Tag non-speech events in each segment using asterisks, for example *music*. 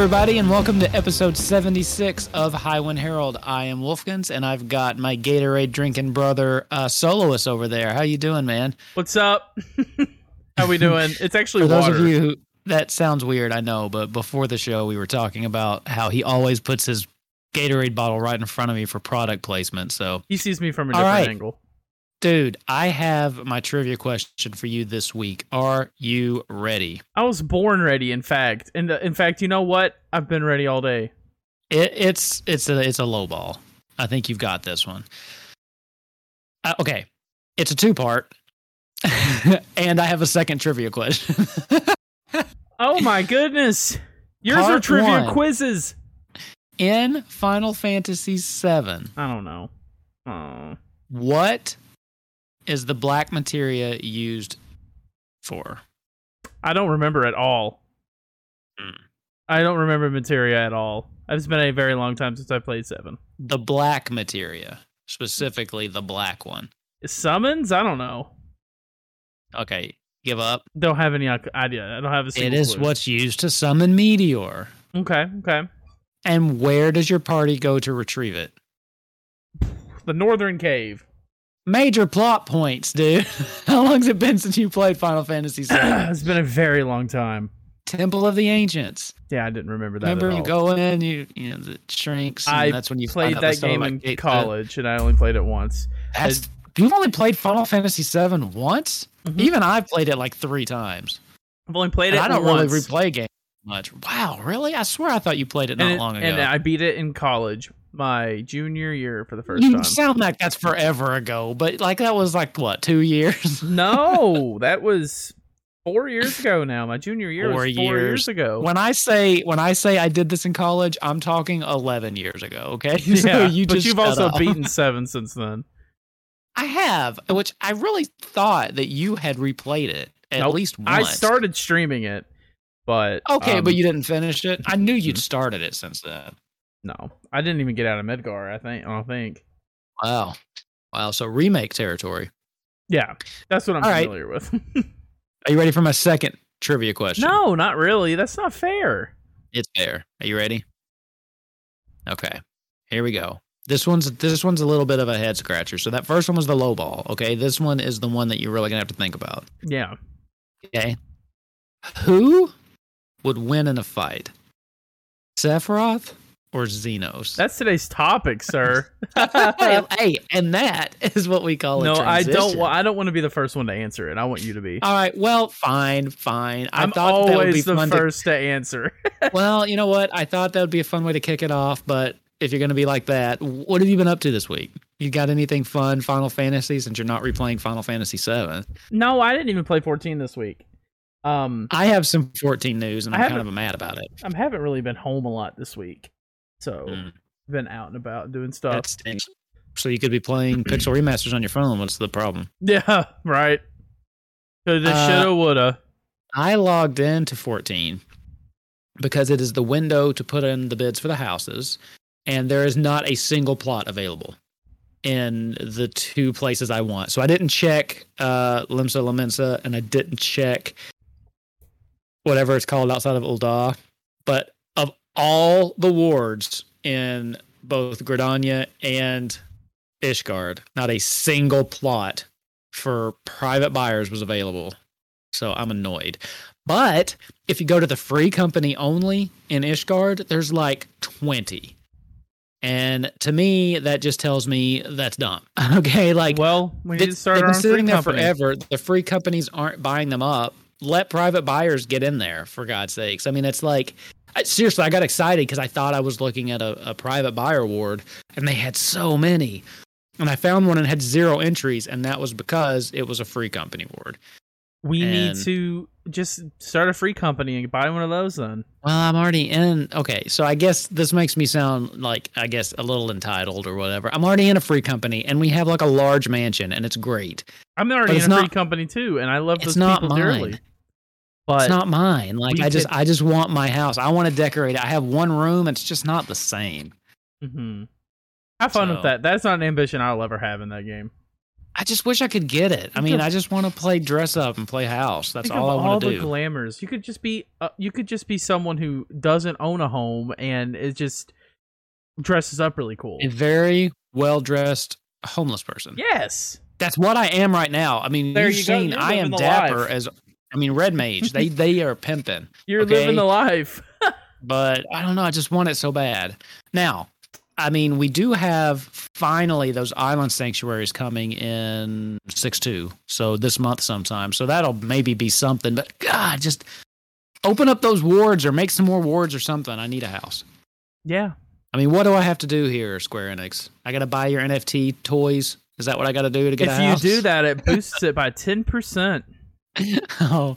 Everybody, and welcome to episode 76 of Highwind Herald. I am Wolfkins, and I've got my Gatorade drinking brother, uh, Soloist, over there. How you doing, man? What's up? *laughs* How we doing? It's actually *laughs* those water. of you who, that sounds weird, I know, but before the show, we were talking about how he always puts his Gatorade bottle right in front of me for product placement. So, he sees me from a different right. angle. Dude, I have my trivia question for you this week. Are you ready? I was born ready, in fact. And uh, in fact, you know what? I've been ready all day. It, it's it's a it's a low ball. I think you've got this one. Uh, okay, it's a two part, *laughs* and I have a second trivia question. *laughs* Oh my goodness. Yours are trivia one. quizzes. In Final Fantasy VII, I don't know. Oh. what is the black materia used for? I don't remember at all. Hmm. I don't remember materia at all. It's been a very long time since I played seven. The black materia, specifically the black one. Summons? I don't know. Okay, give up. Don't have any idea. I don't have a single It is clue. what's used to summon meteor. Okay, okay. And where does your party go to retrieve it? The Northern Cave. Major plot points, dude. *laughs* How long's it been since you played Final Fantasy *clears throat* VII? it's been a very long time. Temple of the Ancients. Yeah, I didn't remember that. Remember, you go in, you you know, the shrinks. And I that's when you played find out the that game in Gate- college, and I only played it once. That's you've only played Final Fantasy VII once. Mhm. Even I've played it like three times. I've only played And it I don't once. really replay games much. Wow, really? I swear I thought you played it not and, long ago. and I beat it in college, my junior year for the first you time. sound like that's forever ago, but like that was like what two years? *laughs* no, that was four years ago now. My junior year Four was four years, years. ago. when I say when I say I did this in college, I'm talking eleven years ago. Okay, *laughs* so you but just you've also up. beaten *laughs* seven since then. I have, which I really thought that you had replayed it at Nope. least once. I started streaming it, but Okay, um, but you didn't finish it. I knew you'd Mhm. started it since then. No, I didn't even get out of Midgar. I think. I think. Wow, wow. So remake territory. Yeah, that's what I'm All right. familiar with. *laughs* Are you ready for my second trivia question? no, not really. That's not fair. It's fair. Are you ready? Okay. Here we go. This one's this one's a little bit of a head scratcher. So that first one was the low ball. Okay. This one is the one that you're really gonna have to think about. Yeah. Okay. Who would win in a fight? Sephiroth or Zenos? That's today's topic, sir. *laughs* hey, hey, and that is what we call a no, I don't. transition. wa- I don't want to be the first one to answer it. I want you to be. All right. Well, fine, fine. I I'm thought that would be always the fun to first to answer. *laughs* well, you know what? I thought that would be a fun way to kick it off, but if you're going to be like that, what have you been up to this week? You got anything fun, Final Fantasy, since you're not replaying Final Fantasy VII? no, I didn't even play 14 this week. Um, I have some 14 news, and I I'm kind of mad about it. I haven't really been home a lot this week, so Mm. been out and about doing stuff. So you could be playing *clears throat* Pixel Remasters on your phone. What's the problem? yeah, *laughs* right. Coulda, Uh, shoulda, woulda. I logged into 14 because it is the window to put in the bids for the houses, and there is not a single plot available in the two places I want. So I didn't check uh, Limsa Lominsa, and I didn't check whatever it's called outside of Ul'dah. But all the wards in both Gridania and Ishgard, not a single plot for private buyers was available. So I'm annoyed. But if you go to the free company only in Ishgard, there's like 20. And to me, that just tells me that's dumb. *laughs* Okay, like well, we need to start they've been sitting there company. forever. The free companies aren't buying them up. Let private buyers get in there, for God's sakes. I mean, it's like I, seriously, I got excited because I thought I was looking at a, a private buyer ward, and they had so many. And I found one and had zero entries, and that was because it was a free company ward. We need to just start a free company and buy one of those then. Well, I'm already in. Okay, so I guess this makes me sound like I guess a little entitled or whatever. I'm already in a free company, and we have like a large mansion, and it's great. I'm already in a free company too, and I love It's those not people dearly. Mine. But it's not mine. Like I just, could- I just want my house. I want to decorate. it. I have one room. It's just not the same. Mm-hmm. have fun with that. That's not an ambition I'll ever have in that game. I just wish I could get it. I mean, I just want to play dress up and play house. That's all I want to do. to the do. glamours. You could just be uh, you could just be someone who doesn't own a home and is just dresses up really cool. a very well dressed homeless person. yes. That's what I am right now. I mean, There you've you go. seen You're I am dapper life. as I mean, red mage. they *laughs* they are pimping. You're Okay. living the life. *laughs* but I don't know. I just want it so bad. Now, I mean, we do have finally those island sanctuaries coming in six two, so this month sometime. So that'll maybe be something. But God, just open up those wards or make some more wards or something. I need a house. yeah. I mean, what do I have to do here, Square Enix? I got to buy your NFT toys. Is that what I got to do to get If a you do that, it boosts it by ten percent. *laughs* *laughs* oh,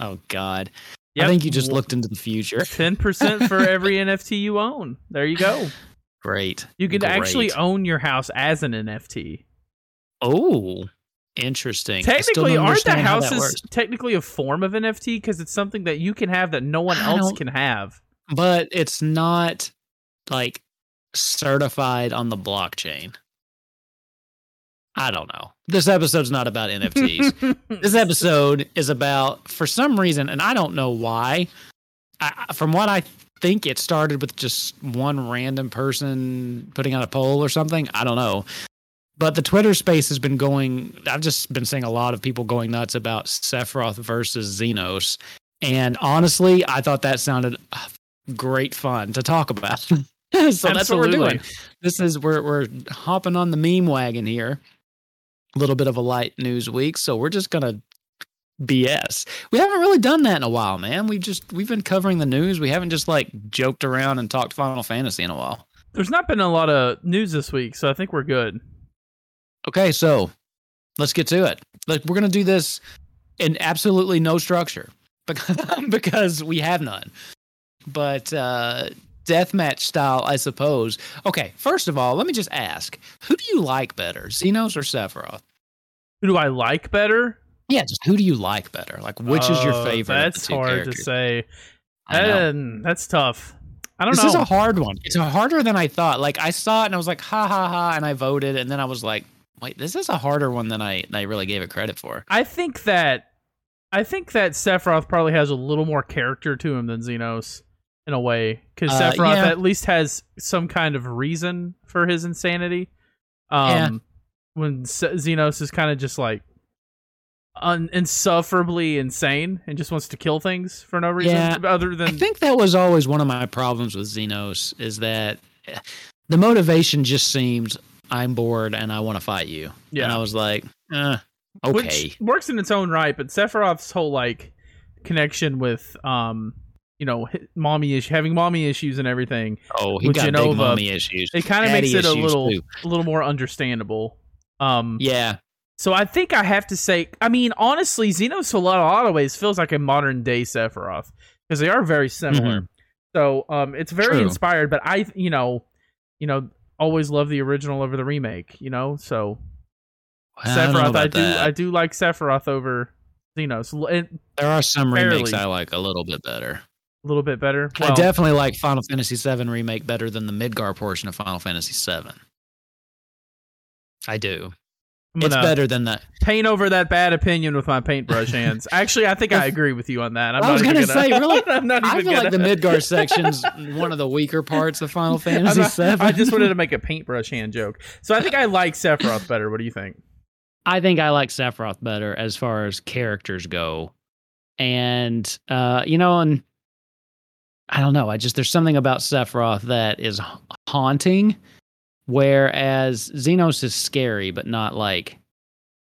oh God! I think you just looked into the future. *laughs* ten percent for every *laughs* NFT you own. There you go. Great. You can actually own your house as an NFT. Oh, interesting. Technically, aren't the that houses technically a form of NFT because it's something that you can have that no one I else can have? But it's not like certified on the blockchain. I don't know. This episode's not about NFTs. *laughs* this episode is about, for some reason, and I don't know why. I, from what I think, it started with just one random person putting out a poll or something. I don't know. But the Twitter space has been going. I've just been seeing a lot of people going nuts about Sephiroth versus Zenos. And honestly, I thought that sounded uh, great fun to talk about. *laughs* so that's what we're doing. This is we're we're hopping on the meme wagon here. Little bit of a light news week, so we're just gonna BS. We haven't really done that in a while, man. We've just we've been covering the news. We haven't just like joked around and talked Final Fantasy in a while. There's not been a lot of news this week, so I think we're good. Okay, so let's get to it. Like we're gonna do this in absolutely no structure because *laughs* because we have none. But uh deathmatch style, I suppose. Okay, first of all, let me just ask: Who do you like better, Zenos or Sephiroth? Who do I like better? Yeah, just who do you like better? Like, which is your Oh, favorite? That's hard characters? to say. Know. Um, that's tough. I don't This know. This is a hard one. It's harder than I thought. Like I saw it and I was like, ha ha ha, and I voted, and then I was like, wait, this is a harder one than I than I really gave it credit for. I think that I think that Sephiroth probably has a little more character to him than Zenos in a way because Uh, Sephiroth yeah. at least has some kind of reason for his insanity. Um, Yeah. when Se- Zenos is kind of just like un- insufferably insane and just wants to kill things for no reason Yeah. other I think that was always one of my problems with Zenos is that eh, the motivation just seemed I'm bored and I want to fight you. Yeah. And I was like, uh, okay. which works in its own right. But Sephiroth's whole like connection with um you know mommy is having mommy issues and everything oh, he with got Jenova, big mommy issues. it kind of makes it a little too. a little more understandable. Um, Yeah. so I think I have to say, I mean, honestly, Zenos a lot, a lot of ways feels like a modern day Sephiroth because they are very similar. So um, it's very Mm-hmm. True. inspired. But I, you know, you know, always love the original over the remake. You know, so I Sephiroth, I, do, that. I do like Sephiroth over Zenos it- there are some remakes I like a little bit better. A little bit better. I definitely like Final Fantasy VII remake better than the Midgar portion of Final Fantasy VII. I do. It's better than that. paint over that bad opinion with my paintbrush hands. *laughs* Actually, I think I agree with you on that. I'm I was gonna say, really, *laughs* I'm not even I feel gonna, like the Midgar *laughs* section's one of the weaker parts of Final Fantasy not- VII. I just wanted to make a paintbrush hand joke. So I think I like Sephiroth better. What do you think? I think I like Sephiroth better as far as characters go. And uh, you know, and I don't know, I just there's something about Sephiroth that is haunting, whereas Zenos is scary, but not like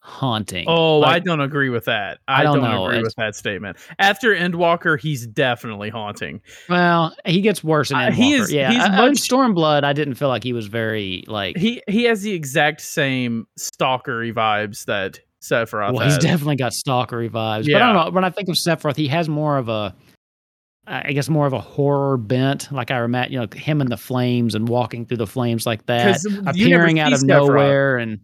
haunting. Oh, I don't agree with that. I, I don't, don't agree It's- with that statement. After Endwalker, he's definitely haunting. well, he gets worse in Uh, he is- yeah, he's uh, much- Stormblood, I didn't feel like he was very like He he has the exact same stalkery vibes that Sephiroth. Well, he's definitely got stalkery vibes. But I don't know. When I think of Sephiroth, he has more of a, I guess, more of a horror bent. Like I remember, you know, him in the flames and walking through the flames like that, appearing out of nowhere. And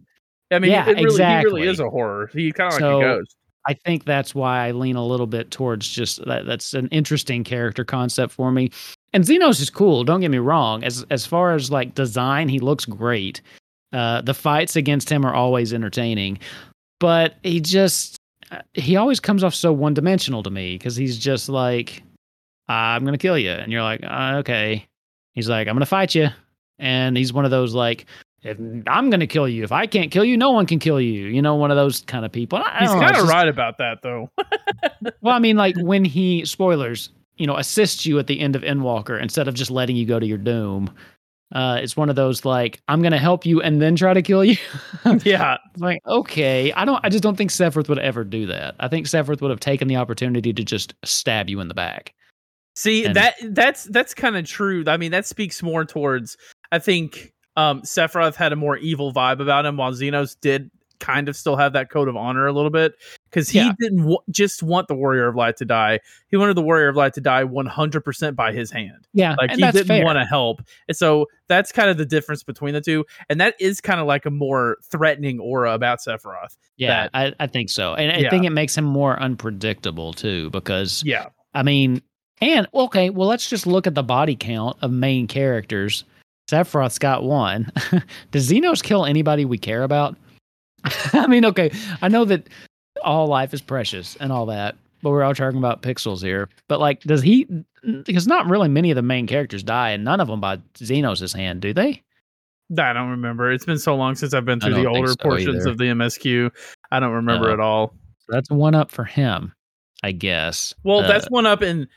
I mean, Yeah, really, he exactly. really is a horror. He kind of like a ghost. I think that's why I lean a little bit towards just that. That's an interesting character concept for me. And Zenos is cool. Don't get me wrong. As as far as like design, he looks great. Uh, the fights against him are always entertaining, but he just uh, he always comes off so one dimensional to me because he's just like, I'm gonna kill you, and you're like, uh, okay. He's like, I'm gonna fight you, and he's one of those like. If I'm gonna kill you. If I can't kill you, no one can kill you. You know, one of those kind of people. I He's kind of right about that, though. *laughs* well, I mean, like when he spoilers, you know, assists you at the end of Endwalker instead of just letting you go to your doom. Uh, it's one of those like I'm gonna help you and then try to kill you. *laughs* yeah, like okay, I don't. I just don't think Sephiroth would ever do that. I think Sephiroth would have taken the opportunity to just stab you in the back. See And- that that's that's kind of true. I mean, that speaks more towards I think um Sephiroth had a more evil vibe about him, while Zenos did kind of still have that code of honor a little bit because he Yeah. didn't w- just want the Warrior of Light to die. He wanted the Warrior of Light to die 100% by his hand. Yeah, Like he didn't want to help. And so that's kind of the difference between the two. And that is kind of like a more threatening aura about Sephiroth. yeah, I, I think so, and I Yeah. think it makes him more unpredictable too because Yeah. I mean, and okay, well, let's just look at the body count of main characters. Sephiroth's got one. *laughs* Does Zenos kill anybody we care about? *laughs* I mean, okay, I know that all life is precious and all that, but we're all talking about pixels here. But like, does he? Because not really many of the main characters die, and none of them by Zenos' hand, do they? I don't remember. It's been so long since I've been through the older so portions either. of the MSQ. I don't remember No. at all. That's one up for him, I guess. Well, Uh, that's one up in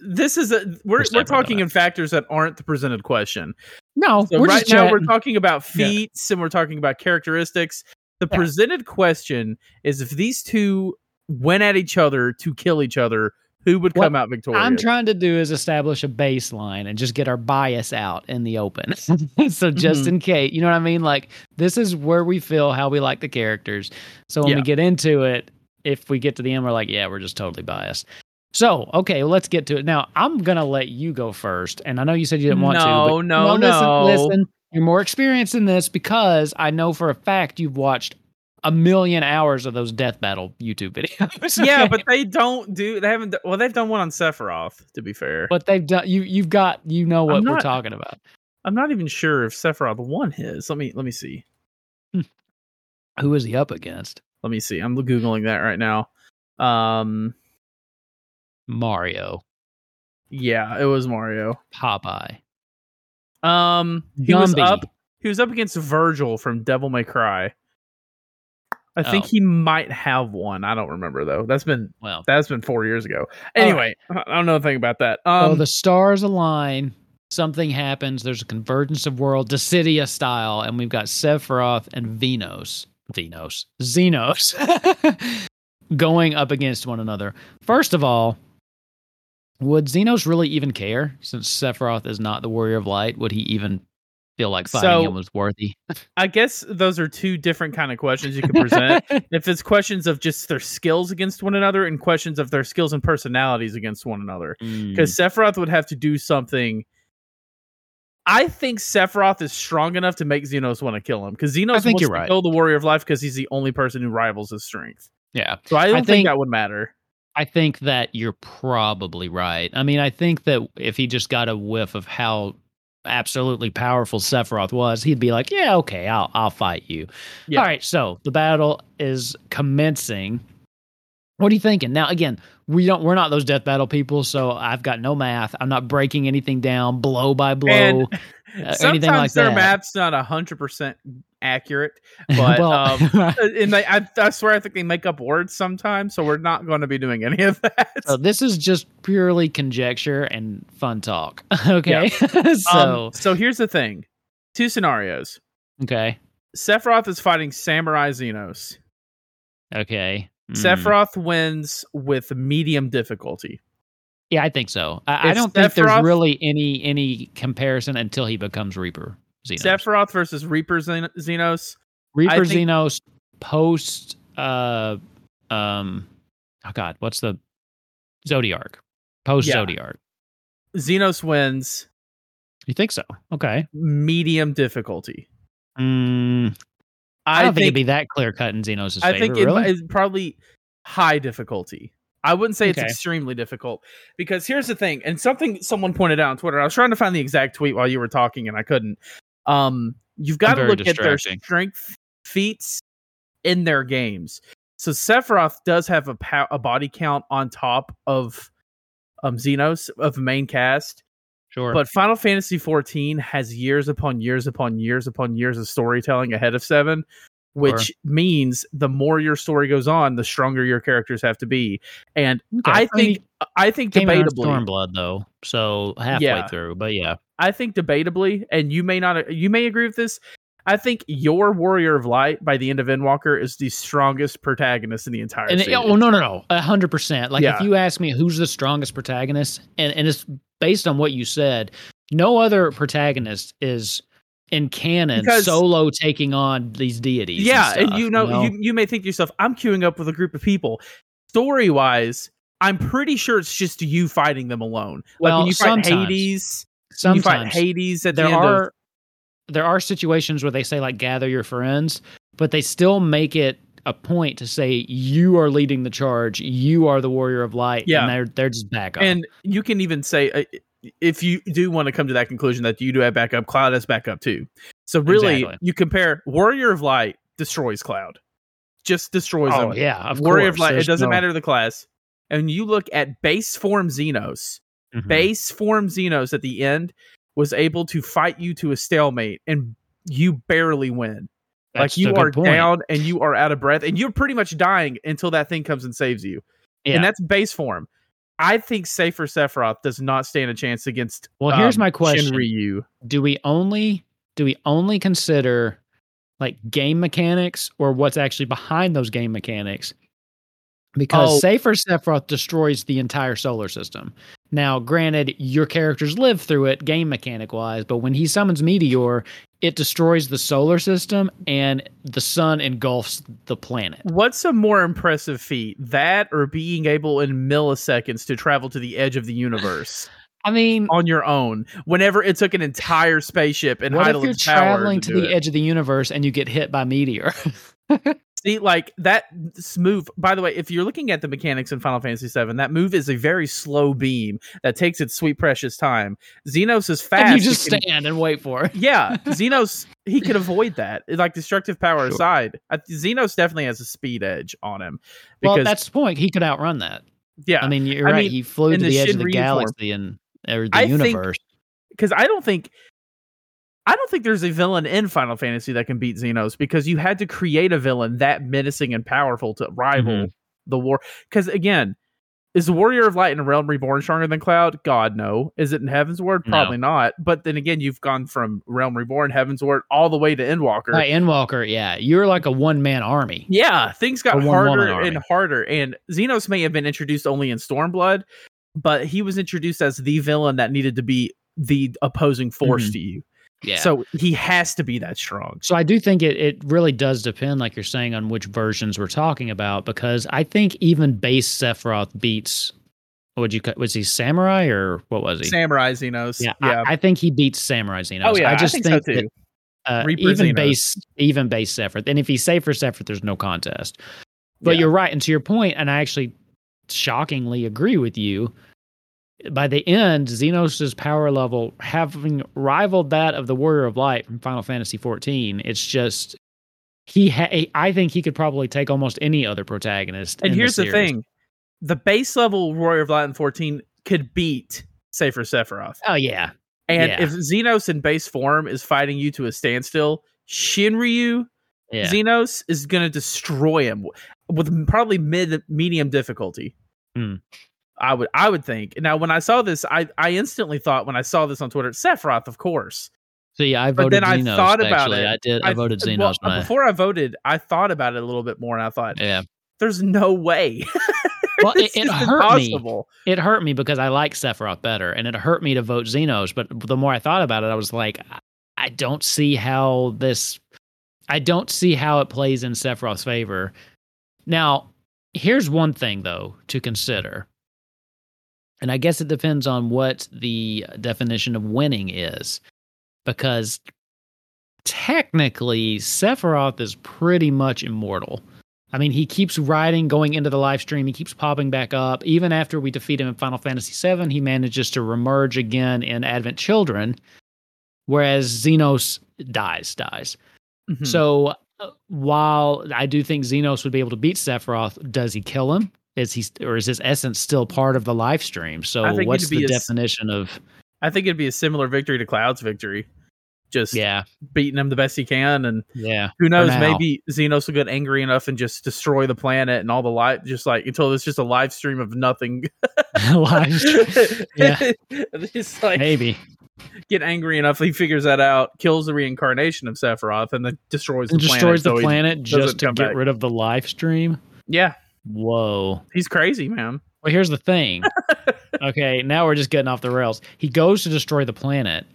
this is a we're we're separate talking in factors that aren't the presented question. no. So we're right just now chatting. we're talking about Yeah. feats and we're talking about characteristics. The Yeah. presented question is if these two went at each other to kill each other, who would What come out victorious? I'm trying to do is establish a baseline and just get our bias out in the open. *laughs* so just Mhm. in case, you know what I mean? Like this is where we feel how we like the characters. So when Yeah. we get into it, if we get to the end, we're like, yeah, we're just totally biased. So okay, well, let's get to it. Now I'm gonna let you go first, and I know you said you didn't want to. No, but- no, Well, listen, no. Listen, you're more experienced in this because I know for a fact you've watched a million hours of those death battle YouTube videos. *laughs* yeah, but they don't do. They haven't. Well, they've done one on Sephiroth. To be fair, but they've done you. You've got you know what I'm we're talking about. I'm not even sure if Sephiroth won his. Let me let me see. Who is he up against? Let me see. I'm googling that right now. Um, Mario, yeah, it was Mario. Popeye, Um, he was up. He was up against Vergil from Devil May Cry. I think Oh. he might have one. I don't remember though. That's been Well, that's been four years ago. Anyway, I don't know anything about that. oh, Um, the stars align. Something happens. There's a convergence of world, Dissidia style, and we've got Sephiroth and Venos, Venos, Zenos, *laughs* going up against one another. First of all, would Zenos really even care since Sephiroth is not the Warrior of Light? Would he even feel like fighting So- him was worthy? *laughs* I guess those are two different kind of questions you can present. *laughs* if it's questions of just their skills against one another, and questions of their skills and personalities against one another. Mm. because Sephiroth would have to do something. I think Sephiroth is strong enough to make Zenos want to kill him because Zenos I think wants you're to right. kill the Warrior of Life because he's the only person who rivals his strength. yeah, So I don't think, think- that would matter. I think that you're probably right. I mean, I think that if he just got a whiff of how absolutely powerful Sephiroth was, he'd be like, "Yeah, okay, I'll I'll fight you." Yeah. All right, so the battle is commencing. What are you thinking? Now, again, we don't we're not those death battle people, so I've got no math. I'm not breaking anything down blow by blow. And uh, Sometimes like their that. map's not hundred percent accurate, *laughs* but Well, um, *laughs* and they, I, I swear I think they make up words sometimes, so we're not going to be doing any of that. so this is just purely conjecture and fun talk. *laughs* okay, so um, so here's the thing: two scenarios. okay, Sephiroth is fighting Samurai Zenos. okay. Mm. Sephiroth wins with medium difficulty. Yeah, I think so. I, I don't think there's really any any comparison until he becomes Reaper Zenos. Sephiroth versus Reaper Xen- Zenos. Reaper think- Zenos post uh um oh god, what's the Zodiac? Post Yeah. Zodiark. Zenos wins You think so? Okay. medium difficulty. Mm, I, I, don't think, think, it'd be that clear cut in Zenos' favor. I think it, really? it's probably high difficulty. I wouldn't say it's extremely difficult because here's the thing, and something someone pointed out on Twitter. I was trying to find the exact tweet while you were talking, and I couldn't. Um, you've got to look at their strength feats in their games. So Sephiroth does have a pow- a body count on top of um Zenos of main cast, sure. but Final Fantasy XIV has years upon years upon years upon years of storytelling ahead of seven, which means the more your story goes on, the stronger your characters have to be. And Okay. I think I think came in on debatably, Stormblood though, so halfway Yeah. through. But yeah, I think debatably, and you may not, you may agree with this. I think your Warrior of Light by the end of Endwalker is the strongest protagonist in the entire and it, oh no no no, a hundred percent. Like Yeah. if you ask me who's the strongest protagonist, and and it's based on what you said, no other protagonist is in canon Because- solo taking on these deities. yeah, and, stuff, you know, You, you may think to yourself, I'm queuing up with a group of people. Story wise, I'm pretty sure it's just you fighting them alone. Like when you fight sometimes. Hades, when you fight Hades at there the are of there are situations where they say like gather your friends, but they still make it a point to say you are leading the charge, you are the warrior of light, Yeah. and they're they're just back up. and you can even say uh, if you do want to come to that conclusion that you do have backup, Cloud has backup too. So really, Exactly. you compare Warrior of Light destroys Cloud, just destroys oh him. yeah, of Warrior course. of Light. It doesn't no- matter the class. And you look at base form Zenos. Mhm. Base form Zenos at the end was able to fight you to a stalemate, and you barely win. That's like you are point. down and you are out of breath, and you're pretty much dying until that thing comes and saves you. Yeah. And that's base form. I think Safer Sephiroth does not stand a chance against. Well, here's um, my question. Shinryu. do we only do we only consider like game mechanics or what's actually behind those game mechanics? Because Oh. Safer Sephiroth destroys the entire solar system. Now, granted, your characters live through it game mechanic wise, but when he summons Meteor, it destroys the solar system and the sun engulfs the planet. What's a more impressive feat, that or being able in milliseconds to travel to the edge of the universe *sighs* I mean, on your own? Whenever it took an entire spaceship and what if you're traveling to do the it? edge of the universe and you get hit by Meteor? *laughs* See, like that move. By the way, if you're looking at the mechanics in Final Fantasy VII, that move is a very slow beam that takes its sweet precious time. Zenos is fast. and you he just can- stand and wait for it. yeah, *laughs* Zenos he could avoid that. Like destructive power Sure. aside, I, Zenos definitely has a speed edge on him. Well, Because that's the point. He could outrun that. yeah, I mean, you're I right. mean, he flew to the the edge of the Shinryu form. galaxy and or the I think- universe. because I don't think I don't think there's a villain in Final Fantasy that can beat Zenos because you had to create a villain that menacing and powerful to rival Mhm. the war. Because again, is the Warrior of Light in Realm Reborn stronger than Cloud? God, no. Is it in Heavensward? No. Probably not. But then again, you've gone from Realm Reborn, Heavensward, all the way to Endwalker. Right, Endwalker, yeah, you're like a one man army. Yeah, things got harder and harder. And Zenos may have been introduced only in Stormblood, but he was introduced as the villain that needed to be the opposing force Mhm. to you. Yeah. So he has to be that strong. So I do think it, it really does depend, like you're saying, on which versions we're talking about, because I think even base Sephiroth beats. Would you? cut- Was he samurai or what was he? Samurai Zenos. yeah, Yeah. I, I think he beats samurai Zenos. oh yeah, I just think, think, so too. that, uh, even Zenos. base, even base Sephiroth, and if he's safer Sephiroth, there's no contest. But Yeah. you're right, and to your point, and I actually shockingly agree with you. By the end, Zenos' power level having rivaled that of the Warrior of Light from Final Fantasy XIV, it's just he. Ha- I think he could probably take almost any other protagonist. And here's the, series. thing: the base level Warrior of Light in 14 could beat Safer Sephiroth. Oh yeah, And Yeah. if Zenos in base form is fighting you to a standstill, Shinryu yeah. Zenos is going to destroy him with probably mid medium difficulty. Hmm. I would I would think. Now when I saw this, I I instantly thought when I saw this on Twitter, Sephiroth, of course. so yeah, I But voted then I thought about actually. it. I did. I, voted Zenos. well, before I voted, I thought about it a little bit more, and I thought, yeah. "There's no way." *laughs* Well, it, it hurt me. it hurt me because I like Sephiroth better, and it hurt me to vote Zenos. But the more I thought about it, I was like, I- I don't see how this, I don't see how it plays in Sephiroth's favor Now, here's one thing though to consider. And I guess it depends on what the definition of winning is. Because technically, Sephiroth is pretty much immortal. I mean, he keeps riding, going into the Lifestream. He keeps popping back up. Even after we defeat him in Final Fantasy VII, he manages to remerge again in Advent Children, whereas Zenos dies, dies. Mhm. So uh, while I do think Zenos would be able to beat Sephiroth, does he kill him? Is he or is his essence still part of the Lifestream? So what's the a definition of I think it'd be a similar victory to Cloud's victory. Just yeah, beating him the best he can, and yeah, who knows? Maybe Zenos will get angry enough and just destroy the planet and all the light, just like until it's just a Lifestream of nothing. *laughs* *laughs* Lifestream. Yeah. *laughs* just like maybe get angry enough, he figures that out, kills the reincarnation of Sephiroth, and then destroys the destroys planet. the so planet just to get back. rid of the Lifestream. yeah, Whoa. he's crazy, man. Well, here's the thing. *laughs* okay, now we're just getting off the rails. He goes to destroy the planet,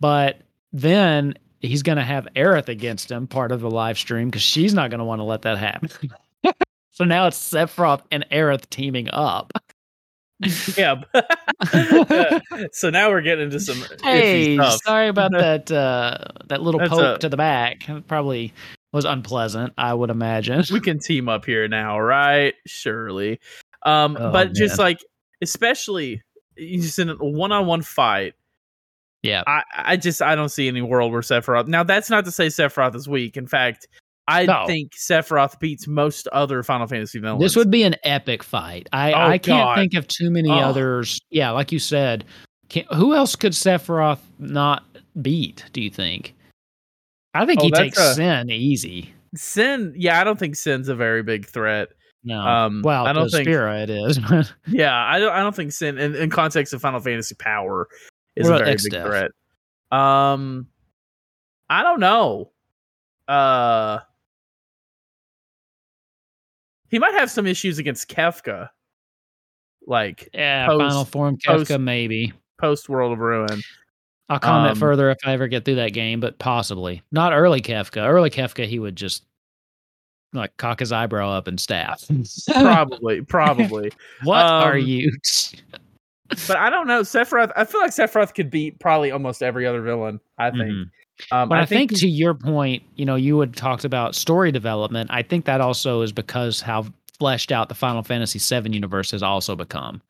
but then he's going to have Aerith against him, part of the Lifestream, because she's not going to want to let that happen. *laughs* so now it's Sephiroth and Aerith teaming up. Yeah. *laughs* so now we're getting into some Hey, stuff. sorry about that. Uh, that little That's poke a- to the back probably was unpleasant. I would imagine. we can team up here now, right? Surely. Um, Oh, but just like, especially just in a one-on-one fight, yeah, I, I just I don't see any world where Sephiroth. Now that's not to say Sephiroth is weak. In fact, I No. think Sephiroth beats most other Final Fantasy villains. this would be an epic fight. I Oh, I can't God. think of too many Oh. others. Yeah, like you said, who else could Sephiroth not beat? Do you think? I think Oh, he takes a- Sin easy. Sin. Yeah, I don't think Sin's a very big threat. No, Um, well, I don't think- Spira it is. *laughs* Yeah, I don't. I don't think Sin, in, in context of Final Fantasy power, is a very big threat. Um, I don't know. Uh, he might have some issues against Kefka, like yeah, Post- final form Kefka post- maybe. post World of Ruin. I'll comment Um, further if I ever get through that game, but possibly not early Kefka. Early Kefka, he would just like cock his eyebrow up and stab. *laughs* Probably, probably. what are um, you? But I don't know. Sephiroth. I feel like Sephiroth could beat probably almost every other villain. I think. Mhm. Um, But I, think, he- to your point, you know, you had talked about story development. I think that also is because how fleshed out the Final Fantasy VII universe has also become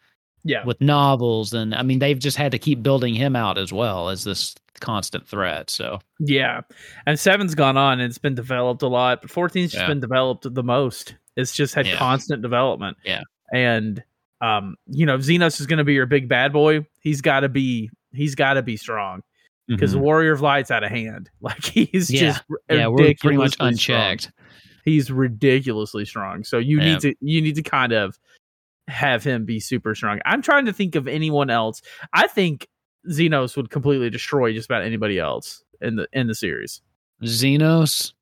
yeah, with novels, and I mean, they've just had to keep building him out as well as this constant threat. So Yeah, and seven's gone on and it's been developed a lot, but 14's just Yeah. been developed the most. It's just had Yeah. constant development. Yeah. and um, you know, Xenos is going to be your big bad boy. He's got to be. He's got to be strong because the Mhm. Warrior of Light's out of hand. *laughs* Like he's Yeah. just yeah, we're pretty much ridiculously strong. unchecked. He's ridiculously strong. So you need to you need to kind of have him be super strong. I'm trying to think of anyone else. I think Zenos would completely destroy just about anybody else in the in the series. Zenos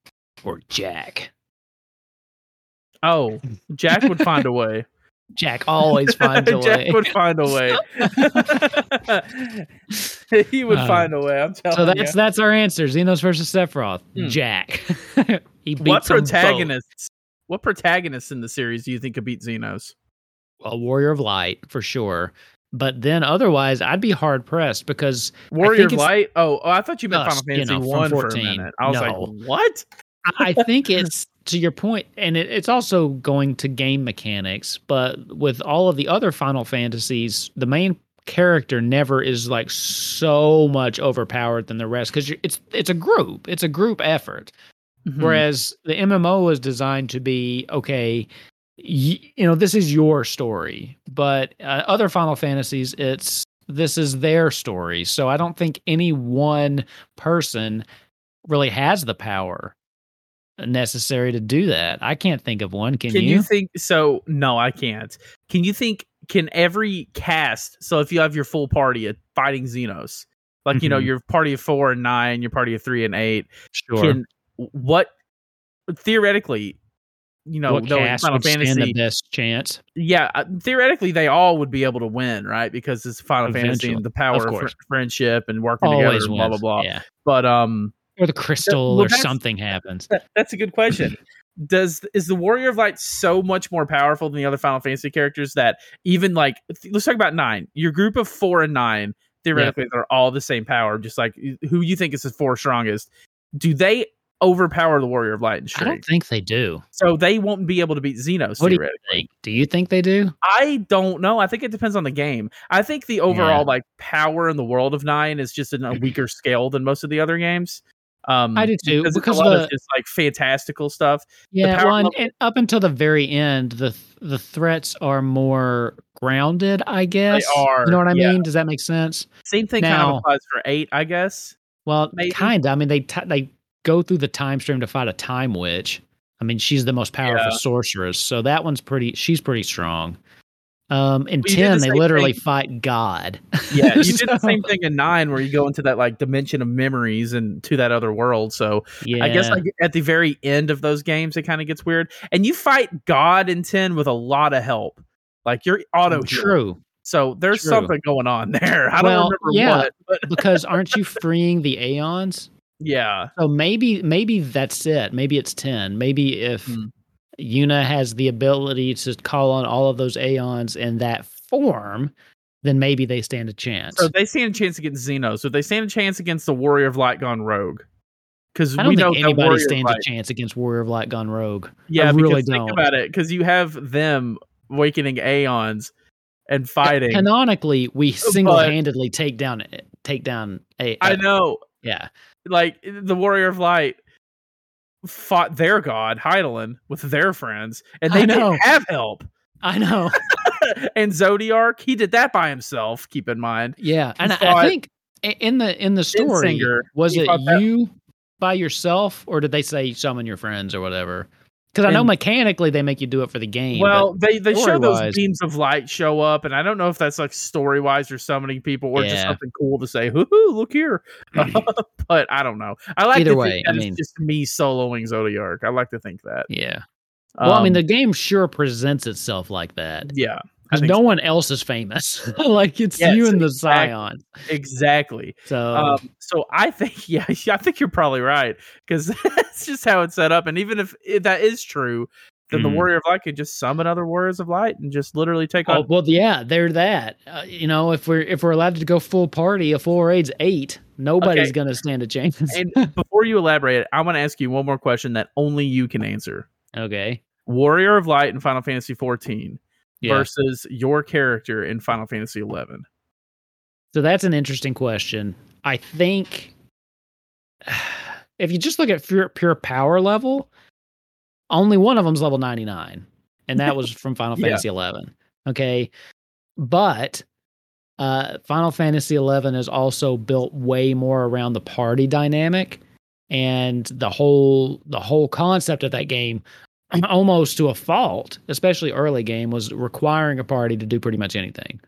or Jack. Oh, Jack would find a *laughs* way. Jack always *laughs* finds a Jack way. Jack would find a way. *laughs* he would Uh, find a way. I'm telling you. so that's you. that's our answer. Zenos versus Sephiroth. Hmm. Jack. he beats What protagonists? What protagonists in the series do you think could beat Zenos? A warrior of light for sure. But then otherwise, I'd be hard pressed because Warrior of Light? Oh, oh, I thought you meant Final you Fantasy know, One for a minute. I was No. like, what? I think *laughs* it's to your point, and it, it's also going to game mechanics. But with all of the other Final Fantasies, the main character never is like so much overpowered than the rest because it's it's a group, it's a group effort. Hmm. Whereas the MMO is designed to be okay, you know, this is your story. But uh, other Final Fantasies, it's this is their story. So I don't think any one person really has the power necessary to do that. I can't think of one. Can, Can you? you think so? No, I can't. Can you think? Can every cast? So if you have your full party at fighting Zenos, like you know Mhm. your party of four and nine, your party of three and eight, sure. can what theoretically, you know, what cast Final Fantasy, the best chance? yeah, uh, theoretically they all would be able to win, right? Because it's Final Fantasy and the power Of of, fr- friendship and working Always together, and blah blah blah. Yeah. But um, Or the crystal well, or something happens. that, that's a good question. *clears throat* does is the Warrior of Light so much more powerful than the other Final Fantasy characters that even like let's talk about nine. Your group of four and nine theoretically they're all the same power, just like who you think is the four strongest. Do they overpower the Warrior of Light and I don't think they do. So they won't be able to beat Zenos. What do you think? Do you think they do? I don't know. I think it depends on the game. I think the overall Yeah. like power in the world of nine is just in a *laughs* weaker scale than most of the other games. Um, I do too, because, because it's a lot the- of just like fantastical stuff. Yeah, well, and, level- and up until the very end, the the threats are more grounded. I guess are, You know what I yeah. mean? Does that make sense? Same thing kind of applies for eight, I guess. Well, Maybe. kind of. I mean, they t- they go through the time stream to fight a time witch. I mean, she's the most powerful Yeah. sorceress, so that one's pretty. She's pretty strong. Um, in Well, ten, the they literally thing- fight God. Yeah, you *laughs* did the same thing in nine where you go into that like dimension of memories and to that other world. So Yeah, I guess like at the very end of those games, it kind of gets weird. And you fight God in ten with a lot of help. Like you're auto true. So there's True. something going on there. *laughs* I Well, don't remember yeah. what, but because aren't you freeing the aeons? Yeah. So maybe maybe that's it. Maybe it's ten. Maybe if Hmm. Yuna has the ability to call on all of those aeons in that form, then maybe they stand a chance. So they stand a chance against Xeno. So they stand a chance against the Warrior of Light gone rogue. Because I we don't know think anybody stands a chance against Warrior of Light gone rogue. Yeah, I really think don't. about it. Because you have them awakening Aeons and fighting. Canonically, we single handedly take down take down a. I a- know, Yeah, like the Warrior of Light fought their god Hydaelyn with their friends, and they didn't have help. I know. *laughs* *laughs* and Zodiark, he did that by himself. Keep in mind. Yeah, and I, I think in the in the story, Endsinger, was it fought that- you by yourself, or did they say summon your friends or whatever? Because I know mechanically they make you do it for the game. Well, they they show those beams of light show up, and I don't know if that's like story wise or summoning people, or just something cool to say. Hoo hoo, look here. *laughs* but I don't know. I like Either to way, think I mean- just me soloing Zodiark. I like to think that. yeah. Well, I mean, Um, the game sure presents itself like that. yeah, Because no so. one else is famous. *laughs* like it's Yes, you and the exactly. Scion. exactly. So Um, so I think, *laughs* yeah, I think you're probably right because *laughs* that's just how it's set up. And even if, if that is true, then Mhm. the Warrior of Light could just summon other Warriors of Light and just literally take Oh, on. well, yeah, they're that. Uh, you know, if we're if we're allowed to go full party, a full raid's eight. Nobody's Okay. gonna stand a chance. And before you elaborate, I want to ask you one more question that only you can answer. okay. Warrior of Light in Final Fantasy 14 Yeah. versus your character in Final Fantasy 11. So that's an interesting question. I think *sighs* if you just look at pure, pure power level, only one of them's level 99, and that was from Final *laughs* Yeah. Fantasy 11. Okay. But uh, Final Fantasy 11 is also built way more around the party dynamic and the whole the whole concept of that game almost to a fault especially early game was requiring a party to do pretty much anything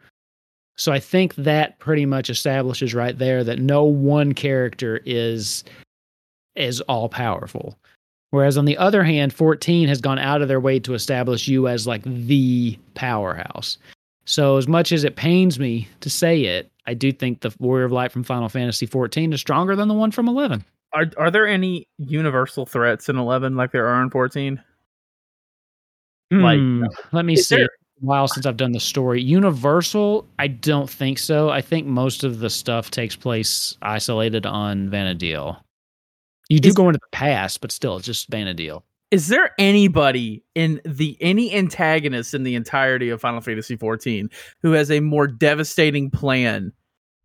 so I think that pretty much establishes right there that no one character is is all powerful. Whereas on the other hand, 14 has gone out of their way to establish you as like the powerhouse. So as much as it pains me to say it, I do think the Warrior of Light from Final Fantasy 14 is stronger than the one from 11. Are, are there any universal threats in 11 like there are in 14? Like, Hmm, let me see. there- while since I've done the story. Universal, I don't think so. I think most of the stuff takes place isolated on Vana'diel. You do Is- go into the past, but still, it's just Vana'diel. Is there anybody in the any antagonist in the entirety of Final Fantasy 14 who has a more devastating plan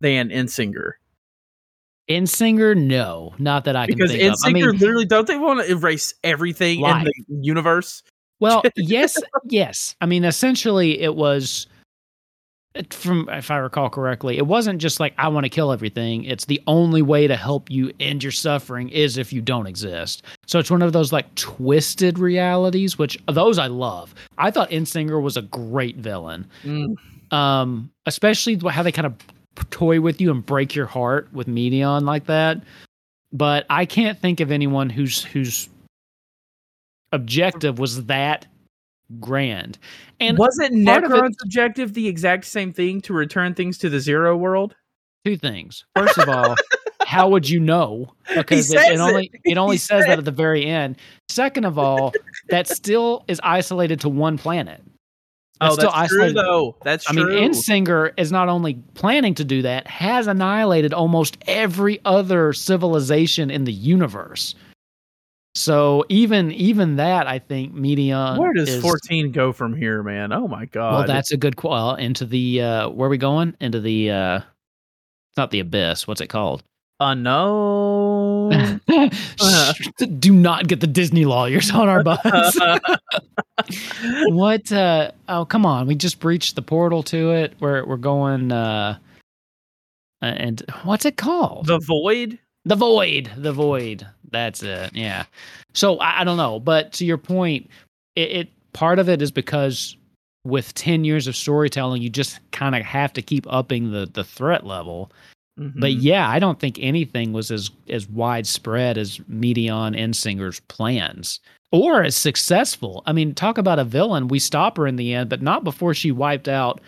than Endsinger? Endsinger, no, not that I can Because think of. I Endsinger mean, literally don't they want to erase everything Life. in the universe? Well, *laughs* yes, yes. I mean, essentially, it was from if I recall correctly, it wasn't just like I want to kill everything. It's the only way to help you end your suffering is if you don't exist. So it's one of those like twisted realities, which those I love. I thought Endsinger was a great villain. Mm, um, especially how they kind of toy with you and break your heart with Meteion like that. But I can't think of anyone who's whose objective was that grand. And Wasn't it- Necron's objective the exact same thing to return things to the zero world? two things. First of all, *laughs* how would you know? because it, it it. only it only He says said- that at the very end. Second of all, that *laughs* still is isolated to one planet. oh, still that's true though. That's I true. mean, Endsinger is not only planning to do that, has annihilated almost every other civilization in the universe. So even even that, I think, Meteion. Where does is, 14 go from here, man? Oh my god. Well, that's a good qu- well into the uh where are we going? Into the uh not the abyss. What's it called? unknown. *laughs* Do not get the Disney lawyers on our butts. *laughs* what uh oh come on, we just breached the portal to it. We're we're going uh and what's it called? the void. The void. The void. That's it. Yeah. So I, I don't know, but to your point, it, it part of it is because with ten years of storytelling, you just kind of have to keep upping the the threat level. But Mhm. yeah, I don't think anything was as as widespread as Meteion Endsinger's plans or as successful. I mean, talk about a villain. We stop her in the end, but not before she wiped out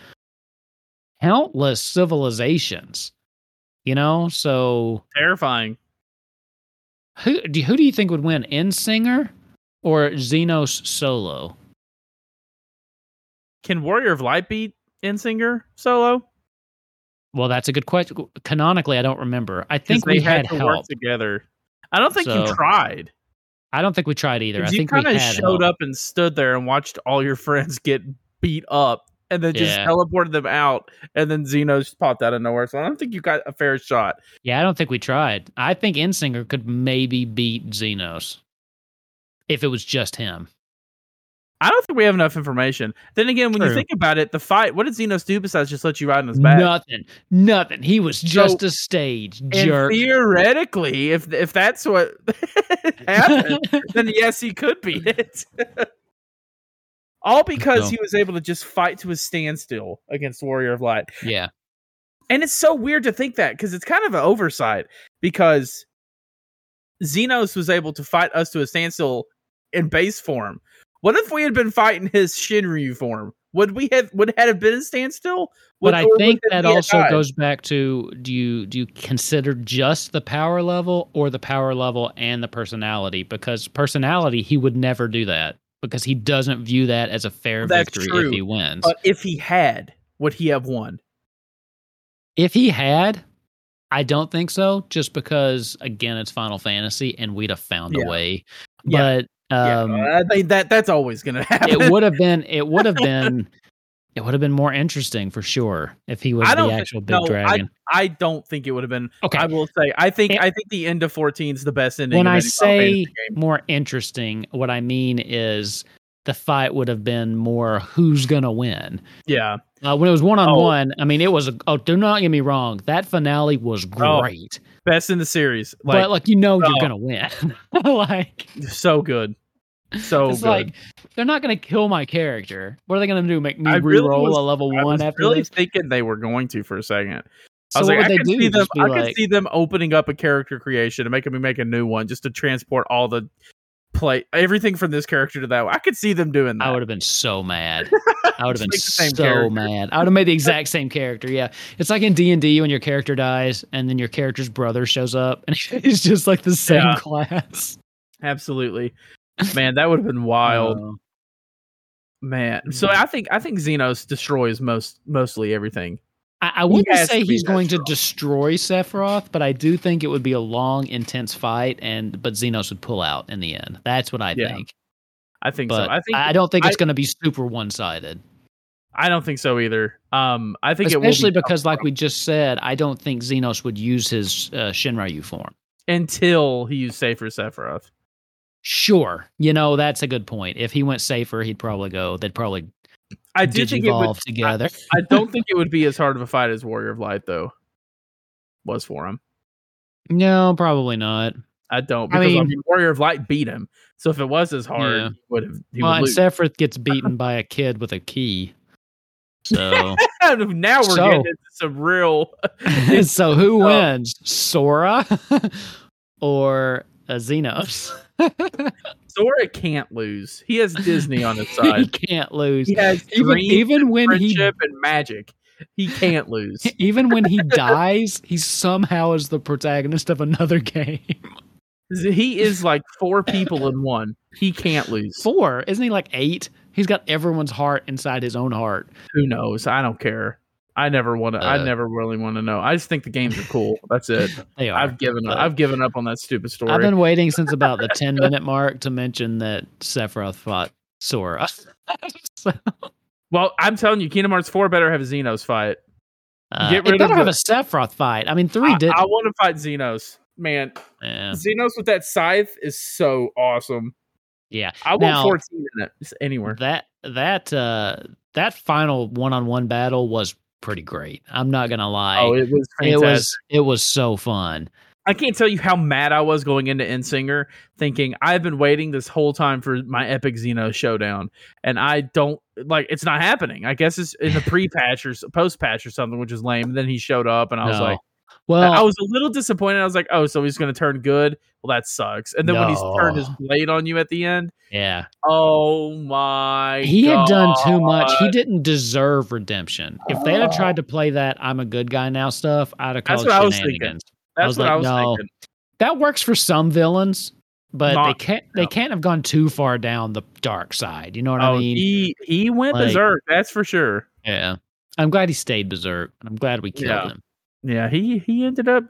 countless civilizations. You know, so terrifying. Who do who do you think would win, Endsinger or Zenos solo? Can Warrior of Light beat Endsinger solo? Well, that's a good question. Canonically, I don't remember. I think they we had to help. work together. I don't think So- you tried. I don't think we tried either. I You think we kind of showed help. up and stood there and watched all your *laughs* friends get beat up, and then just Yeah. teleported them out, and then Zenos popped out of nowhere. So I don't think you got a fair shot. Yeah, I don't think we tried. I think Endsinger could maybe beat Zenos if it was just him. I don't think we have enough information. Then again, when you think about it, the fight, what did Zenos do besides just let you ride on his back? Nothing. Nothing. He was just a stage jerk. theoretically, if if that's what *laughs* happened, *laughs* then yes, he could beat it. *laughs* All because No. he was able to just fight to a standstill against Warrior of Light. yeah. And it's so weird to think that because it's kind of an oversight because Zenos was able to fight us to a standstill in base form. What if we had been fighting his Shinryu form? Would we have would it have been a standstill? But I think that also dive? goes back to do you do you consider just the power level or the power level and the personality? Because personality, he would never do that because he doesn't view that as a fair That's victory true. if he wins. But if he had, would he have won? if he had, I don't think so. Just because again, it's Final Fantasy, and we'd have found Yeah. a way. Yeah. But um, yeah, I think that that's always going to happen. it would have been it would have been *laughs* it would have been more interesting for sure if he was the actual big no, dragon. I don't think it would have been. okay. I will say, I think It- I think the end of 14 is the best ending. when I say more interesting, what I mean is the fight would have been more who's gonna win. yeah, Uh, when it was one on one, I mean, it was. A, oh, do not get me wrong. That finale was Oh, great, best in the series. Like but like you know, you're oh. gonna win. *laughs* like so good, *laughs* so it's like they're not gonna kill my character. What are they gonna do? Make me I re-roll was- a level one? I one was after really this? thinking they were going to for a second. So I was what like, I they could do? see them. I like, could see them opening up a character creation and making me make a new one just to transport all the play everything from this character to that. one. I could see them doing that. I would have been so mad. *laughs* I would have been so character. mad. I would have made the exact same character. Yeah, it's like in D and D when your character dies and then your character's brother shows up and *laughs* he's just like the same Yeah. class. Absolutely, man. That would have been wild, Uh, man. So Mm. I think I think Zenos destroys most mostly everything. I, I wouldn't has say he's that going to destroy Sephiroth, but I do think it would be a long, intense fight, and but Zenos would pull out in the end. That's what I Yeah, think. I think But so. I think I don't think it's going to be super one sided. I don't think so either. Um, I think Especially it will be because, like we just said, I don't think Zenos would use his uh, Shinryu form. until he used Safer Sephiroth. Sure, you know that's a good point. If he went safer, he'd probably go. They'd probably I do think it would. together. I don't think it would be *laughs* as hard of a fight as Warrior of Light though. Was for him. no, probably not. I don't I because I mean- mean, Warrior of Light beat him. So if it was as hard, Yeah. he would have. He well, would and. Sephiroth gets *laughs* beaten by a kid with a key. So, *laughs* now we're So- getting into some real. so who wins, Sora or uh, Zenos? *laughs* Sora can't lose. He has Disney on his *laughs* side. he can't lose. he has Even dreams, even when he friendship, and magic. He can't lose. *laughs* even when he dies, he somehow is the protagonist of another game. He is like four people in one. He can't lose. Four, isn't he? Like eight. He's got everyone's heart inside his own heart. Who knows? I don't care. I never want to. I Uh, never really want to know. I just think the games are cool. That's it. *laughs* They are. I've given up. I've given up on that stupid story. I've been waiting since about the 10 minute mark to mention that Sephiroth fought Sora. *laughs* So, well, I'm telling you, Kingdom Hearts 4 better have a Zenos fight. uh, Get it rid of have the- a Sephiroth fight. I mean, three did. I want to fight Zenos. Man, yeah. Zenos with that scythe is so awesome. yeah. I want Now- 14 in it. Anywhere. That that uh that final one on one battle was pretty great. I'm not gonna lie. Oh, it was it was it was so fun. I can't tell you how mad I was going into Endsinger, thinking I've been waiting this whole time for my epic Xeno showdown, and I don't like it's not happening. I guess it's in the *laughs* pre-patch or post-patch or something, which is lame. then he showed up, and I was No. like, well, I was a little disappointed. I was like, oh, so he's going to turn good? Well, that sucks. And then when he's turned his blade on you at the end, yeah. oh my! He had done too much. He didn't deserve redemption. If they had tried to play that I'm a good guy now stuff, I'd have called That's what I was thinking. shenanigans. That's was what like, I was no. thinking. That works for some villains, but they can't they can't have gone too far down the dark side. You know what Oh, I mean? he he went Like- berserk. That's for sure. yeah. I'm glad he stayed berserk. and I'm glad we killed Yeah. him. Yeah, he he ended up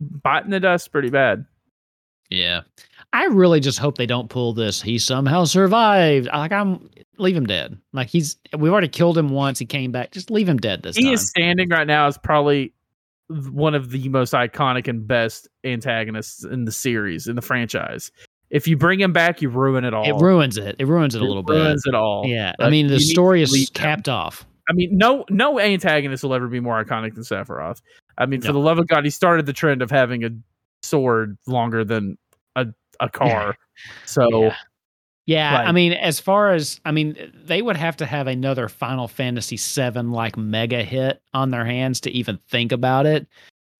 biting the dust pretty bad. Yeah. I really just hope they don't pull this. He somehow survived. Like I'm leave him dead. Like he's we've already killed him once. He came back. Just leave him dead this he time. is standing right now is probably one of the most iconic and best antagonists in the series in the franchise. If you bring him back, you ruin it all. it ruins it. It ruins it a little bit. ruins it all. Yeah. I mean the story is leave him. capped off. I mean, no no antagonist will ever be more iconic than Sephiroth. I mean, for the love of God, he started the trend of having a sword longer than a a car. *laughs* So Yeah. Yeah, I mean, as far as I mean, they would have to have another Final Fantasy VII like mega hit on their hands to even think about it.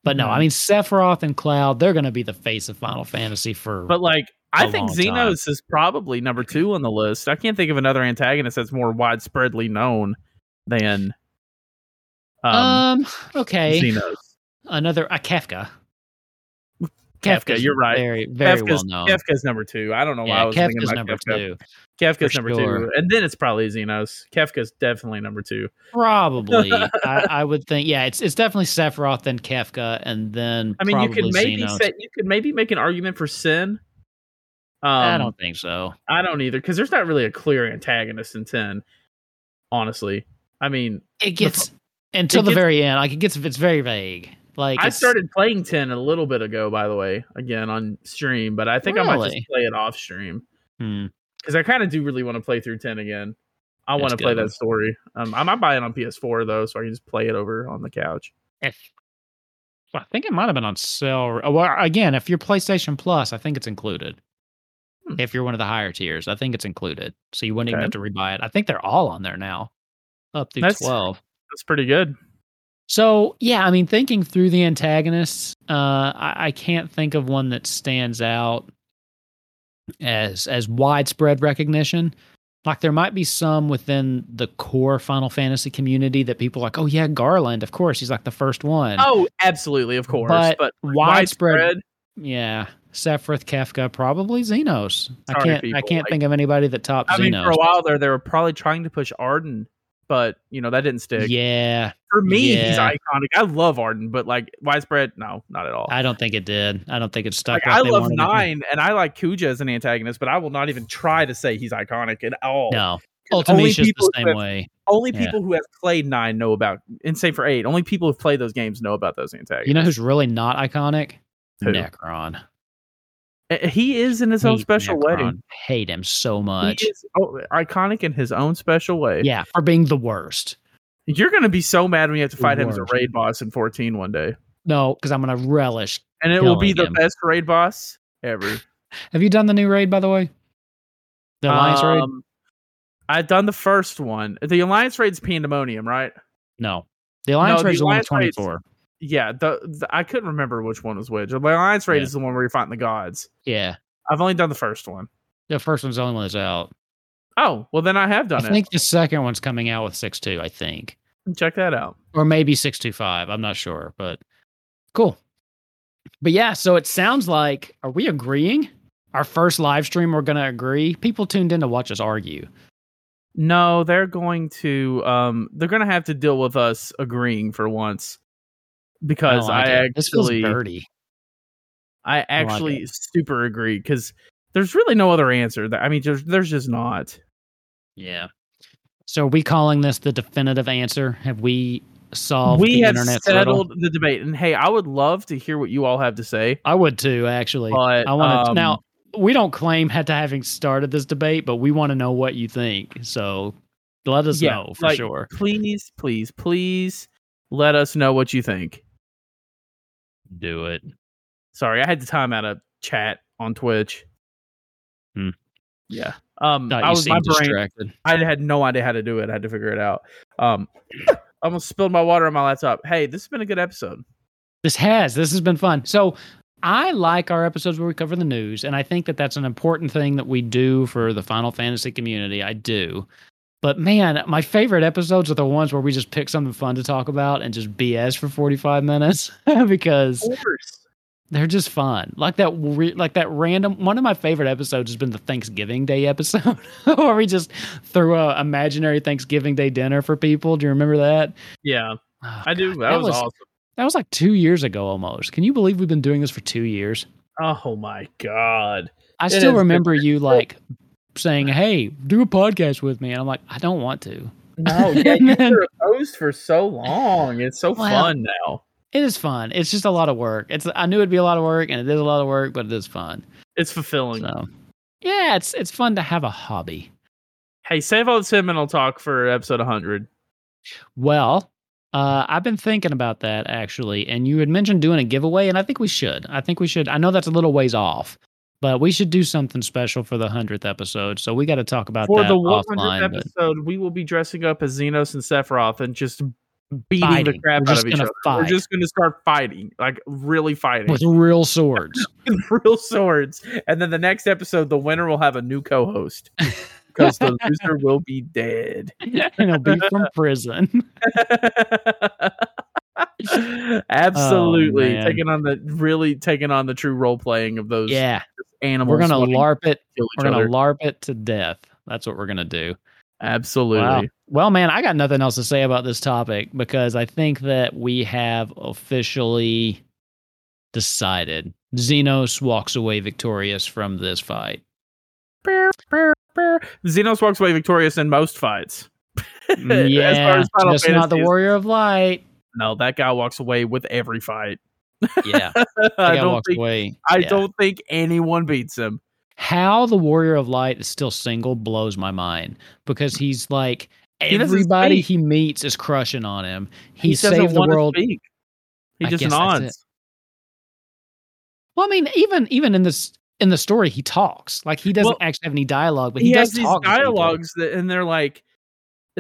But no. I mean, Sephiroth and Cloud, they're going to be the face of Final Fantasy for. But like, I think long time. Zenos is probably number two on the list. I can't think of another antagonist that's more widespreadly known than um, um, okay, Zenos. Another a Kefka. Kefka, Kefka's you're right. Very, very Kefka's, well known. Kefka's number two. I don't know why I yeah, was thinking Kefka's about number Kefka. two. Kefka's for number sure. two, and then it's probably Zenos. Kefka's definitely number two. Probably, *laughs* I, I would think. Yeah, it's it's definitely Sephiroth, then Kefka, and then I mean, you could maybe say you could maybe make an argument for Sin. Um, I don't think so. I don't either because there's not really a clear antagonist in ten. Honestly, I mean, It gets until it the gets- very end. Like it gets, it's very vague. Like I started playing ten a little bit ago, by the way, again on stream, but I think I might just play it off stream Hmm. because I kind of do really want to play through ten again. I want to play that story. Um, I might buy it on PS4 though, so I can just play it over on the couch. If, well, I think it might have been on sale. oh, Well, again, if you're PlayStation Plus, I think it's included. Hmm. If you're one of the higher tiers, I think it's included. So you wouldn't even have to rebuy it. I think they're all on there now, up through That's- twelve. That's pretty good. So yeah, I mean, thinking through the antagonists, uh, I, I can't think of one that stands out as as widespread recognition. Like there might be some within the core Final Fantasy community that people are like, oh yeah, Garland, of course, he's like the first one. Oh, absolutely, of course, But but, widespread, widespread. yeah, Sephiroth, Kefka, probably Zenos. I can't, I can't like- think of anybody that tops I mean, Zenos. for a while there, they were probably trying to push Ardyn, but you know that didn't stick. yeah, For me, he's iconic. I love Ardyn, but like widespread, no, not at all. I don't think it did. I don't think it stuck. like, I love. Nine, and I like Kuja as an antagonist, but I will not even try to say he's iconic at all. No, only Ultimate's just people the same have- way. Only Yeah. people who have played Nine know about, and same for Eight. Only people who've played those games know about those antagonists. You know who's really not iconic? Who? Necron. Uh, He is in his own special way. Hate him so much. He is oh, iconic in his own special way. Yeah, for being the worst. You're gonna be so mad when you have to The fight him as a raid boss in 14 one day, No, because I'm gonna relish. and it will be the him. best raid boss ever. *sighs* Have you done the new raid by the way? The Alliance raid? Um, I've done the first one. The Alliance raid's Pandemonium, right? No. The Alliance the raid is the one Alliance raid's- 24. Yeah, the, the I couldn't remember which one was which. The Alliance raid Yeah. is the one where you're fighting the gods. Yeah. I've only done the first one. The first one's the only one that's out. Oh, well then I have done I it. think the second one's coming out with six two. I think. Check that out. Or maybe 625. I'm not sure, but cool. But yeah, so it sounds like are we agreeing? Our first live stream, we're gonna agree. People tuned in to watch us argue. No, they're going to um they're gonna have to deal with us agreeing for once. Because don't like I, it. this feels actually dirty. I like actually super agree because there's really no other answer. That I mean, there's there's just not. Yeah. So are we calling this the definitive answer? Have we solved we have settled the debate, and hey, I would love to hear what you all have to say. I would too, actually. But I want to um, now. We don't claim had to having started this debate, but we want to know what you think. So let us Yeah, know for like, sure. Please, please, please let us know what you think. Do it. Sorry, I had to time out a chat on Twitch. Hmm. Yeah. Um, I was my brain. distracted. I had no idea how to do it. I had to figure it out. Um, I *coughs* almost spilled my water on my laptop. Hey, this has been a good episode. This has. This has been fun. So I like our episodes where we cover the news, and I think that that's an important thing that we do for the Final Fantasy community. I do. But man, my favorite episodes are the ones where we just pick something fun to talk about and just BS for 45 minutes *laughs* because they're just fun. Like that re- like that random one of my favorite episodes has been the Thanksgiving Day episode *laughs* where we just threw a imaginary Thanksgiving Day dinner for people. Do you remember that? Yeah, Oh, I do. God, That, was, awesome. That was like 2 years ago almost. Can you believe we've been doing this for 2 years? Oh my god. I It still remember you like saying, "Hey, do a podcast with me," and I'm like, "I don't want to." No, yeah, *laughs* you were opposed for so long. It's so Well, fun now. It is fun. It's just a lot of work. It's I knew it'd be a lot of work, and it is a lot of work, but it is fun. It's fulfilling. So, yeah, it's it's fun to have a hobby. Hey, save all the sentimental talk for episode 100. Well, uh, I've been thinking about that actually, and you had mentioned doing a giveaway, and I think we should. I think we should. I know that's a little ways off, but we should do something special for the hundredth episode. So we got to talk about For that the. 100th but- episode, we will be dressing up as Zenos and Sephiroth and just beating the crap We're out just of each other. We're just going to start fighting, like really fighting with real swords. *laughs* with real swords. And then the next episode, the winner will have a new co-host *laughs* because the loser will be dead. and it'll be from *laughs* prison. *laughs* Oh, Absolutely, Oh, taking on the really taking on the true role playing of those Yeah, animals. we're gonna larp it. We're gonna other. larp it to death. That's what we're gonna do. Absolutely. Wow. Well, man, I got nothing else to say about this topic because I think that we have officially decided Zenos walks away victorious from this fight. Zenos walks away victorious in most fights. *laughs* yeah, Final just not the Warrior of Light. No, that guy walks away with every fight. Yeah, *laughs* I don't think away. I Yeah. don't think anyone beats him. How the Warrior of Light is still single blows my mind because he's like He everybody he meets is crushing on him. He, doesn't saved the world. speak. He I just nods. Well, I mean, even even in this in the story, he talks like he doesn't Well, actually have any dialogue, but he, he, has does these dialogues that, and they're like,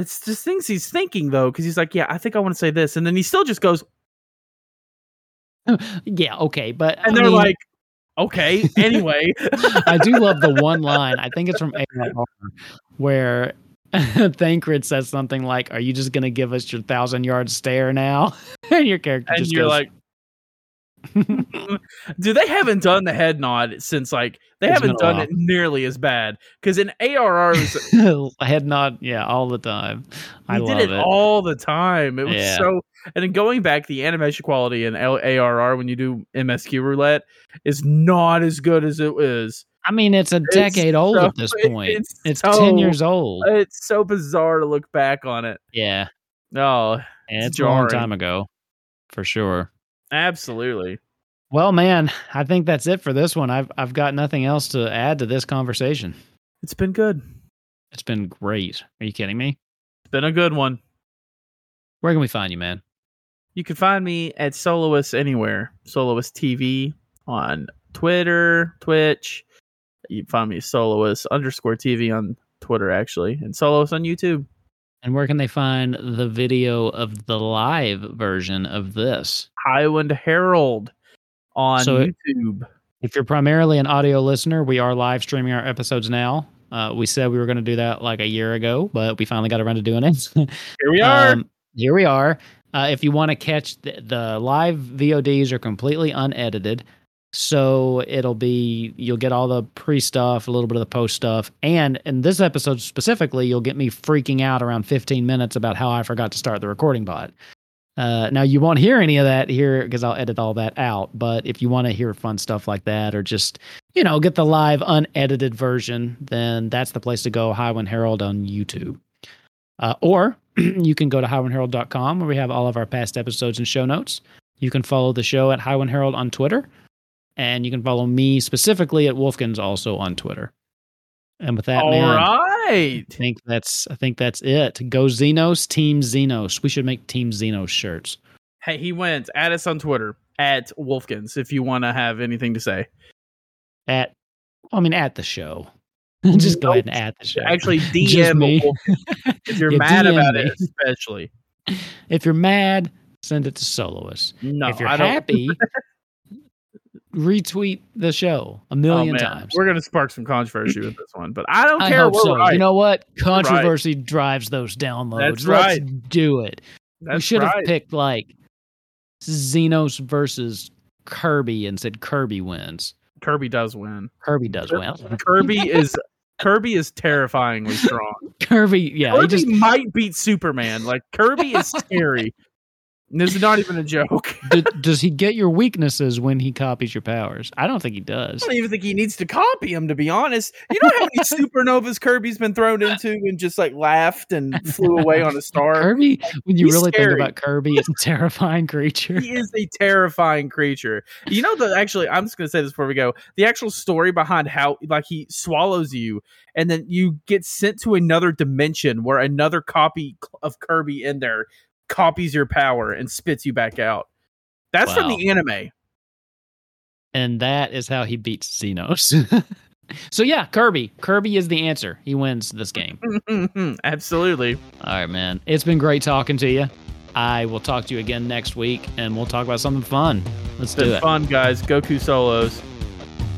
it's just things he's thinking though, because he's like, yeah, I think I want to say this, and then he still just goes, *laughs* Yeah, okay, but and I they're mean, like, okay, *laughs* anyway. I do love the *laughs* one line. I think it's from ARR where Thancred says something like, "Are you just going to give us your thousand yard stare now?" and your character and just you're goes, like, *laughs* dude, they haven't done the head nod since like they It's haven't done it nearly as bad because in ARRs *laughs* head nod, yeah, all the time. I love did it, it. all the time. It was Yeah. so, and then going back, the animation quality in L- ARR when you do MSQ roulette is not as good as it was. I mean, it's a decade old so- at this *laughs* point. it's It's, so- ten years old. It's so bizarre to look back on it. yeah, Oh, and It's it's a long time ago, for sure. Absolutely. Well, man, I think that's it for this one. I've I've got nothing else to add to this conversation. It's been good. It's been great. Are you kidding me? It's been a good one. Where can we find you, man? You can find me at Soloist anywhere. Soloist TV on Twitter, Twitch. You can find me Soloist underscore TV on Twitter, actually, and Soloist on YouTube. And where can they find the video of the live version of this? Highwind Herald on So YouTube. If you're primarily an audio listener, we are live streaming our episodes now. Uh, we said we were going to do that like a year ago, but we finally got around to doing it. *laughs* Here we are. Um, here we are. Uh, if you want to catch the, the live VODs are completely unedited. So it'll be you'll get all the pre stuff, a little bit of the post stuff, and in this episode specifically, you'll get me freaking out around 15 minutes about how I forgot to start the recording bot. Uh, now you won't hear any of that here because I'll edit all that out. But if you want to hear fun stuff like that, or just you know get the live unedited version, then that's the place to go. Highwind Herald on YouTube, uh, or *clears throat* you can go to highwindherald.com where we have all of our past episodes and show notes. You can follow the show at Highwind Herald on Twitter and you can follow me specifically at Wolfkins also on Twitter. And with that, All man, right. I think that's I think that's it. Go Zenos, Team Zenos. We should make Team Zenos shirts. Hey, he wins. Add us on Twitter at Wolfkins if you want to have anything to say. At I mean at the show. *laughs* Just go ahead and add the show. Actually, *laughs* DM if you're *laughs* Yeah, mad DM about me. it, especially. If you're mad, send it to Soloist. No, if you're happy, retweet the show a Oh, million man. times. We're gonna spark some controversy with this one, but I don't I care. hope so. right. You know what? Controversy drives those downloads. That's Let's right. do it. That's we should have right. picked like Xenos versus Kirby and said Kirby wins. Kirby does win. Kirby does win. *laughs* Kirby is Kirby is terrifyingly strong. *laughs* Kirby, yeah, he just might beat Superman. Like Kirby is *laughs* scary. This is not even a joke. *laughs* d- does he get your weaknesses when he copies your powers? I don't think he does. I don't even think he needs to copy him, to be honest. You know how many *laughs* supernovas Kirby's been thrown into and just like laughed and flew away on a star? Kirby, when you He's really scary. think about Kirby, is a terrifying creature. He is a terrifying creature. You know the actually I'm just gonna say this before we go. The actual story behind how like he swallows you and then you get sent to another dimension where another copy of Kirby in there copies your power and spits you back out. That's from the anime. and that is how he beats Zenos. *laughs* so yeah, Kirby. Kirby is the answer. He wins this game. *laughs* Absolutely. All right, man. It's been great talking to you. I will talk to you again next week, and we'll talk about something fun. Let's It's do it. fun, guys. Goku solos.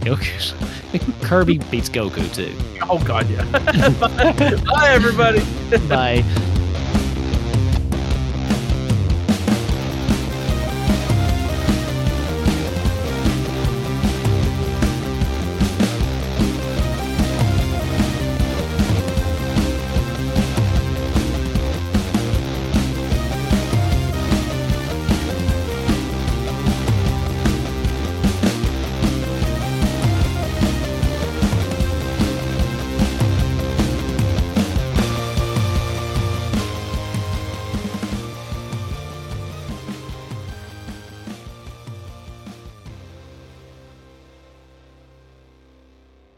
Goku. *laughs* Kirby beats Goku too. Oh god, yeah. Bye, everybody. Bye.